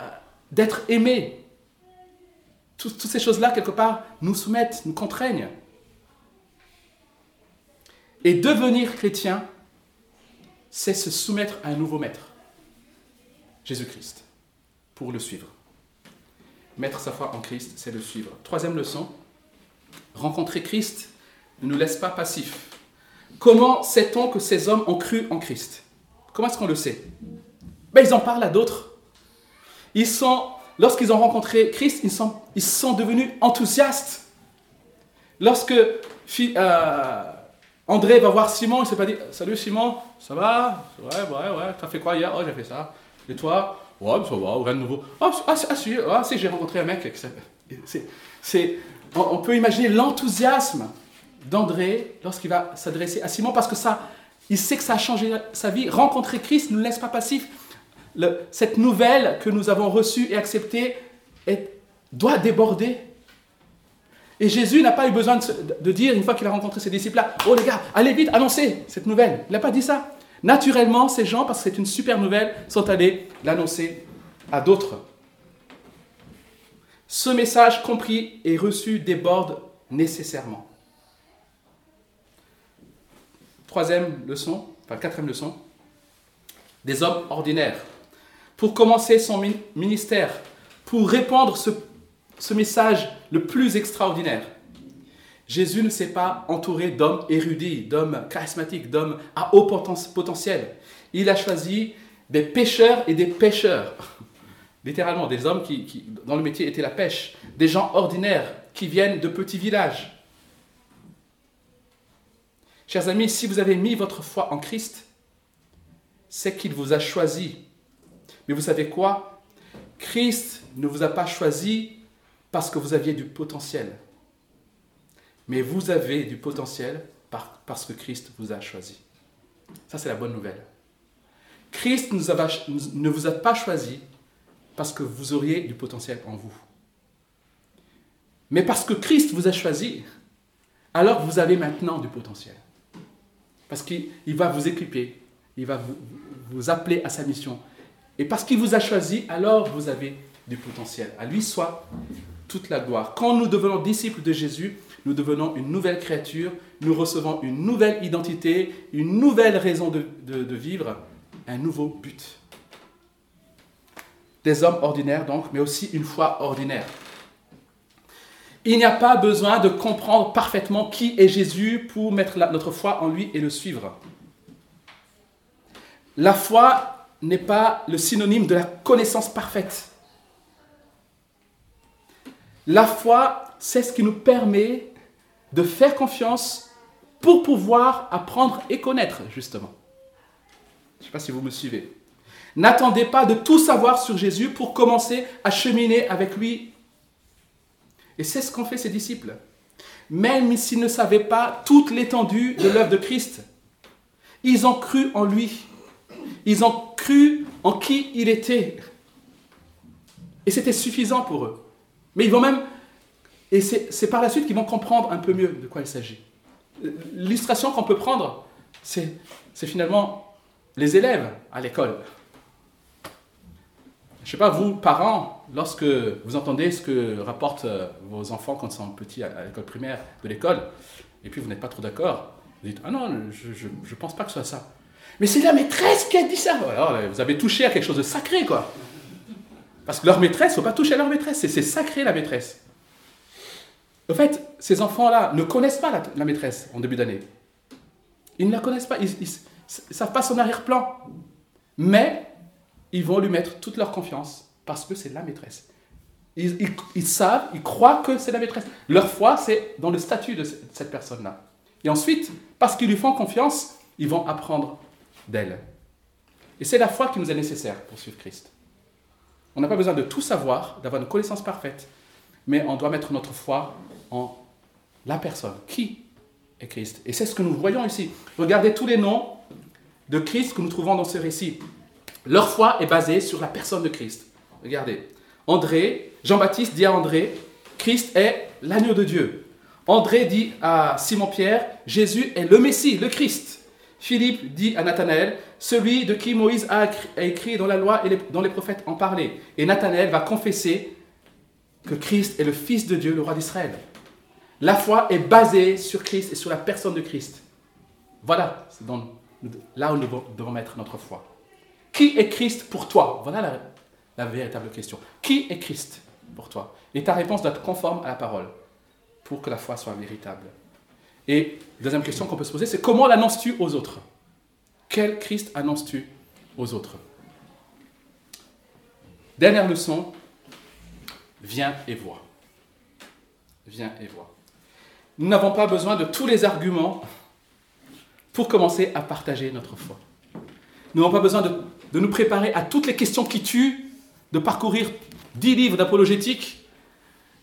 euh, d'être aimés toutes ces choses-là, quelque part, nous soumettent, nous contraignent. Et devenir chrétien, c'est se soumettre à un nouveau maître, Jésus-Christ, pour le suivre. Mettre sa foi en Christ, c'est le suivre. Troisième leçon, rencontrer Christ ne nous laisse pas passifs. Comment sait-on que ces hommes ont cru en Christ? Comment est-ce qu'on le sait? Ben, Ils en parlent à d'autres. Ils sont lorsqu'ils ont rencontré Christ, ils sont, ils sont devenus enthousiastes. Lorsque euh, André va voir Simon, il ne s'est pas dit Salut Simon, ça va? Ouais, ouais, ouais, t'as fait quoi hier? Oh, j'ai fait ça. Et toi? Ouais, ça va, rien de nouveau. Oh, ah, ah, si, ah, si j'ai rencontré un mec. C'est, on, on peut imaginer l'enthousiasme d'André lorsqu'il va s'adresser à Simon parce que ça, il sait que ça a changé sa vie. Rencontrer Christ ne nous laisse pas passifs cette nouvelle que nous avons reçue et acceptée doit déborder. Et Jésus n'a pas eu besoin de, dire, une fois qu'il a rencontré ses disciples-là, oh les gars, allez vite, annoncez cette nouvelle. Il n'a pas dit ça. Naturellement, ces gens, parce que c'est une super nouvelle, sont allés l'annoncer à d'autres. Ce message compris et reçu déborde nécessairement. Troisième leçon, enfin quatrième leçon, des hommes ordinaires pour commencer son ministère, pour répandre ce, message le plus extraordinaire. Jésus ne s'est pas entouré d'hommes érudits, d'hommes charismatiques, d'hommes à haut potentiel. Il a choisi des pêcheurs et des pêcheurs. Littéralement, des hommes qui, qui, dans le métier, étaient la pêche. Des gens ordinaires qui viennent de petits villages. Chers amis, si vous avez mis votre foi en Christ, c'est qu'il vous a choisi mais vous savez quoi? Christ ne vous a pas choisi parce que vous aviez du potentiel. Mais vous avez du potentiel parce que Christ vous a choisi. Ça, c'est la bonne nouvelle. Christ ne vous a pas choisi parce que vous auriez du potentiel en vous. Mais parce que Christ vous a choisi, alors vous avez maintenant du potentiel. Parce qu'il va vous équiper, il va vous appeler à sa mission, et parce qu'il vous a choisi, alors vous avez du potentiel. À lui soit toute la gloire. Quand nous devenons disciples de Jésus, nous devenons une nouvelle créature, nous recevons une nouvelle identité, une nouvelle raison de, de vivre, un nouveau but. Des hommes ordinaires donc, mais aussi une foi ordinaire. Il n'y a pas besoin de comprendre parfaitement qui est Jésus pour mettre notre foi en lui et le suivre. La foi n'est pas le synonyme de la connaissance parfaite. La foi, c'est ce qui nous permet de faire confiance pour pouvoir apprendre et connaître, justement. Je ne sais pas si vous me suivez. N'attendez pas de tout savoir sur Jésus pour commencer à cheminer avec lui. Et c'est ce qu'ont fait ses disciples. Même s'ils ne savaient pas toute l'étendue de l'œuvre de Christ, ils ont cru en lui. Ils ont cru en qui il était. Et c'était suffisant pour eux. Mais ils vont même... Et c'est par la suite qu'ils vont comprendre un peu mieux de quoi il s'agit. L'illustration qu'on peut prendre, c'est finalement les élèves à l'école. Je ne sais pas, vous, parents, lorsque vous entendez ce que rapportent euh, vos enfants quand ils sont petits à l'école primaire de l'école, et puis vous n'êtes pas trop d'accord, vous dites Ah non, je ne pense pas que ce soit ça. Mais c'est la maîtresse qui a dit ça Alors, vous avez touché à quelque chose de sacré, quoi. Parce que leur maîtresse, il ne faut pas toucher à leur maîtresse, c'est sacré la maîtresse. En fait, ces enfants-là ne connaissent pas la, maîtresse en début d'année. Ils ne la connaissent pas, ils ne savent pas son arrière-plan. Mais ils vont lui mettre toute leur confiance parce que c'est la maîtresse. Ils, savent, ils croient que c'est la maîtresse. Leur foi, c'est dans le statut de cette personne-là. Et ensuite, parce qu'ils lui font confiance, ils vont apprendre d'elle. Et c'est la foi qui nous est nécessaire pour suivre Christ. On n'a pas besoin de tout savoir, d'avoir une connaissance parfaite, mais on doit mettre notre foi en la personne. Qui est Christ? Et c'est ce que nous voyons ici. Regardez tous les noms de Christ que nous trouvons dans ce récit. Leur foi est basée sur la personne de Christ. Regardez. André, Jean-Baptiste dit à André, Christ est l'agneau de Dieu. André dit à Simon-Pierre, Jésus est le Messie, le Christ. Philippe dit à Nathanaël, celui de qui Moïse a écrit dans la loi et dont les prophètes en parlaient. Et Nathanaël va confesser que Christ est le Fils de Dieu, le roi d'Israël. La foi est basée sur Christ et sur la personne de Christ. Voilà là où nous devons mettre notre foi. Qui est Christ pour toi? Voilà la, véritable question. Qui est Christ pour toi? Et ta réponse doit être conforme à la parole pour que la foi soit véritable. Et deuxième question qu'on peut se poser, c'est comment l'annonces-tu aux autres? Quel Christ annonces-tu aux autres? Dernière leçon, viens et vois. Viens et vois. Nous n'avons pas besoin de tous les arguments pour commencer à partager notre foi. Nous n'avons pas besoin de nous préparer à toutes les questions qui tuent, de parcourir 10 livres d'apologétique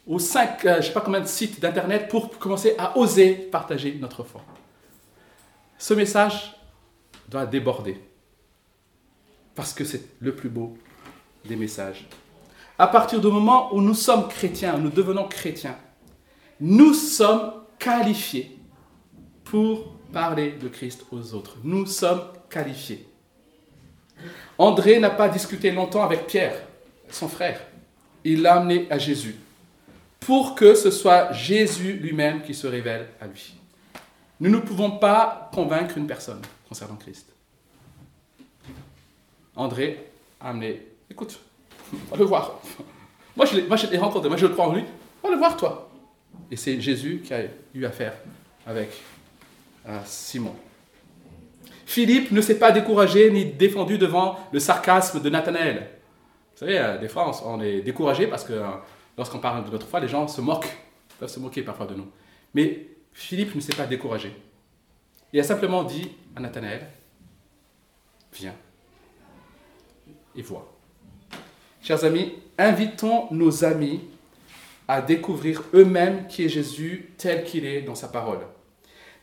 ou 5, euh, je sais pas combien de sites d'internet pour commencer à oser partager notre foi. Ce message doit déborder parce que c'est le plus beau des messages. À partir du moment où nous sommes chrétiens, nous devenons chrétiens, nous sommes qualifiés pour parler de Christ aux autres. Nous sommes qualifiés. André n'a pas discuté longtemps avec Pierre, son frère. Il l'a amené à Jésus pour que ce soit Jésus lui-même qui se révèle à lui. Nous ne pouvons pas convaincre une personne concernant Christ. André a amené, écoute, va le voir. Moi, je l'ai rencontré, moi je le crois en lui. Va le voir, toi. Et c'est Jésus qui a eu affaire avec euh, Simon. Philippe ne s'est pas découragé ni défendu devant le sarcasme de Nathanaël. Vous savez, euh, des fois, on est découragé parce que euh, lorsqu'on parle de notre foi, les gens se moquent, peuvent se moquer parfois de nous. Mais Philippe ne s'est pas découragé. Il a simplement dit à Nathanaël, viens et vois. Chers amis, invitons nos amis à découvrir eux-mêmes qui est Jésus tel qu'il est dans sa parole.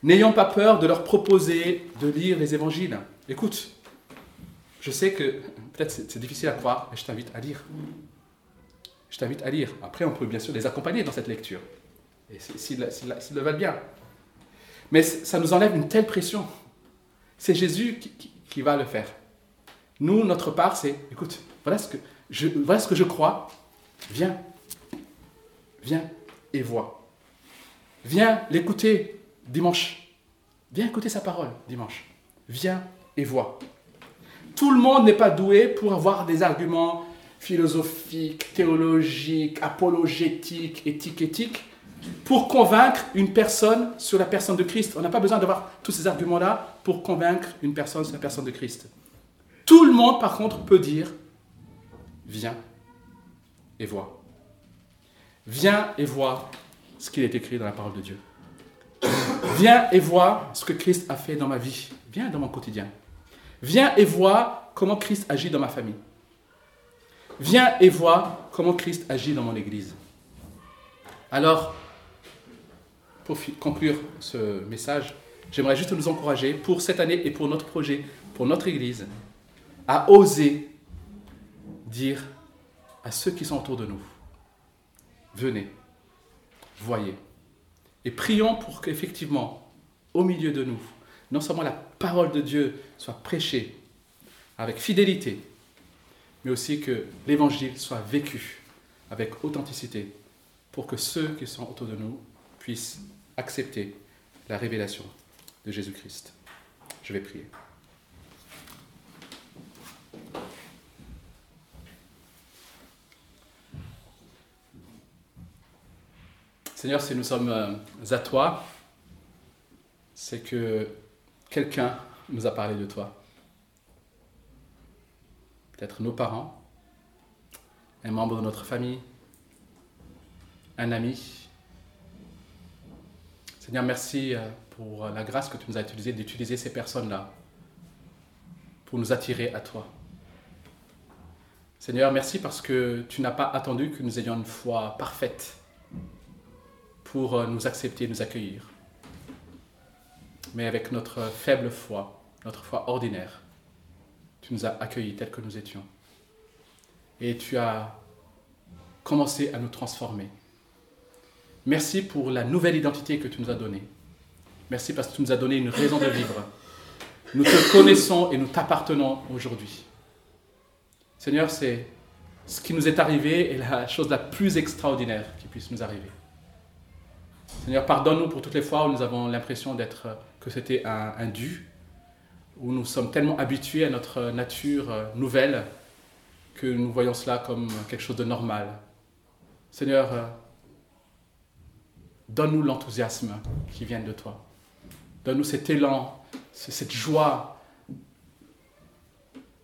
N'ayons pas peur de leur proposer de lire les évangiles. Écoute, je sais que peut-être c'est difficile à croire, mais je t'invite à lire. Je t'invite à lire. Après, on peut bien sûr les accompagner dans cette lecture, s'ils le veulent bien. Mais ça nous enlève une telle pression. C'est Jésus qui, va le faire. Nous, notre part, c'est, écoute, voilà ce, que je, voilà ce que je crois. Viens, viens et vois. Viens l'écouter dimanche. Viens écouter sa parole dimanche. Viens et vois. Tout le monde n'est pas doué pour avoir des arguments philosophiques, théologiques, apologétiques, éthiques, éthiques, pour convaincre une personne sur la personne de Christ. On n'a pas besoin d'avoir tous ces arguments-là pour convaincre une personne sur la personne de Christ. Tout le monde, par contre, peut dire, viens et vois. Viens et vois ce qu'il est écrit dans la parole de Dieu. Viens et vois ce que Christ a fait dans ma vie. Viens dans mon quotidien. Viens et vois comment Christ agit dans ma famille. Viens et vois comment Christ agit dans mon Église. Alors, pour conclure ce message, j'aimerais juste nous encourager pour cette année et pour notre projet, pour notre Église, à oser dire à ceux qui sont autour de nous, venez, voyez. Et prions pour qu'effectivement, au milieu de nous, non seulement la parole de Dieu soit prêchée avec fidélité, mais aussi que l'évangile soit vécu avec authenticité pour que ceux qui sont autour de nous puissent accepter la révélation de Jésus-Christ. Je vais prier. Seigneur, si nous sommes euh, à toi, c'est que quelqu'un nous a parlé de toi. Peut-être nos parents, un membre de notre famille, un ami. Seigneur, merci euh, pour la grâce que tu nous as utilisée d'utiliser ces personnes-là pour nous attirer à toi. Seigneur, merci parce que tu n'as pas attendu que nous ayons une foi parfaite pour euh, nous accepter, nous accueillir. Mais avec notre faible foi, notre foi ordinaire, nous as accueillis tels que nous étions. Et tu as commencé à nous transformer. Merci pour la nouvelle identité que tu nous as donnée. Merci parce que tu nous as donné une raison de vivre. Nous te connaissons et nous t'appartenons aujourd'hui. Seigneur, c'est ce qui nous est arrivé et la chose la plus extraordinaire qui puisse nous arriver. Seigneur, pardonne-nous pour toutes les fois où nous avons l'impression d'être que c'était un, dû, où nous sommes tellement habitués à notre nature euh, nouvelle que nous voyons cela comme quelque chose de normal. Seigneur, euh, donne-nous l'enthousiasme qui vient de toi. Donne-nous cet élan, cette joie,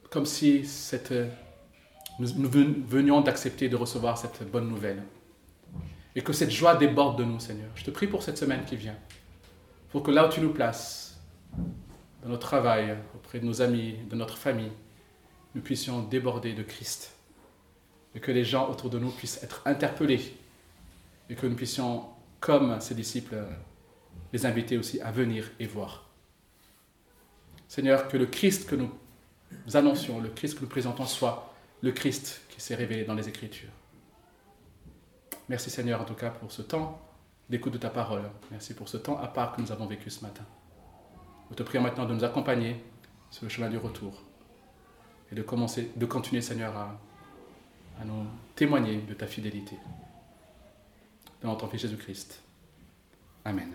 comme si nous venions d'accepter de recevoir cette bonne nouvelle et que cette joie déborde de nous, Seigneur. Je te prie pour cette semaine qui vient, pour que là où tu nous places, dans notre travail, auprès de nos amis, de notre famille, nous puissions déborder de Christ, et que les gens autour de nous puissent être interpellés, et que nous puissions, comme ses disciples, les inviter aussi à venir et voir. Seigneur, que le Christ que nous annoncions, le Christ que nous présentons, soit le Christ qui s'est révélé dans les Écritures. Merci Seigneur en tout cas pour ce temps d'écoute de ta parole. Merci pour ce temps à part que nous avons vécu ce matin. Nous te prions maintenant de nous accompagner sur le chemin du retour et de, commencer, de continuer Seigneur à, nous témoigner de ta fidélité. Dans ton Fils Jésus-Christ. Amen.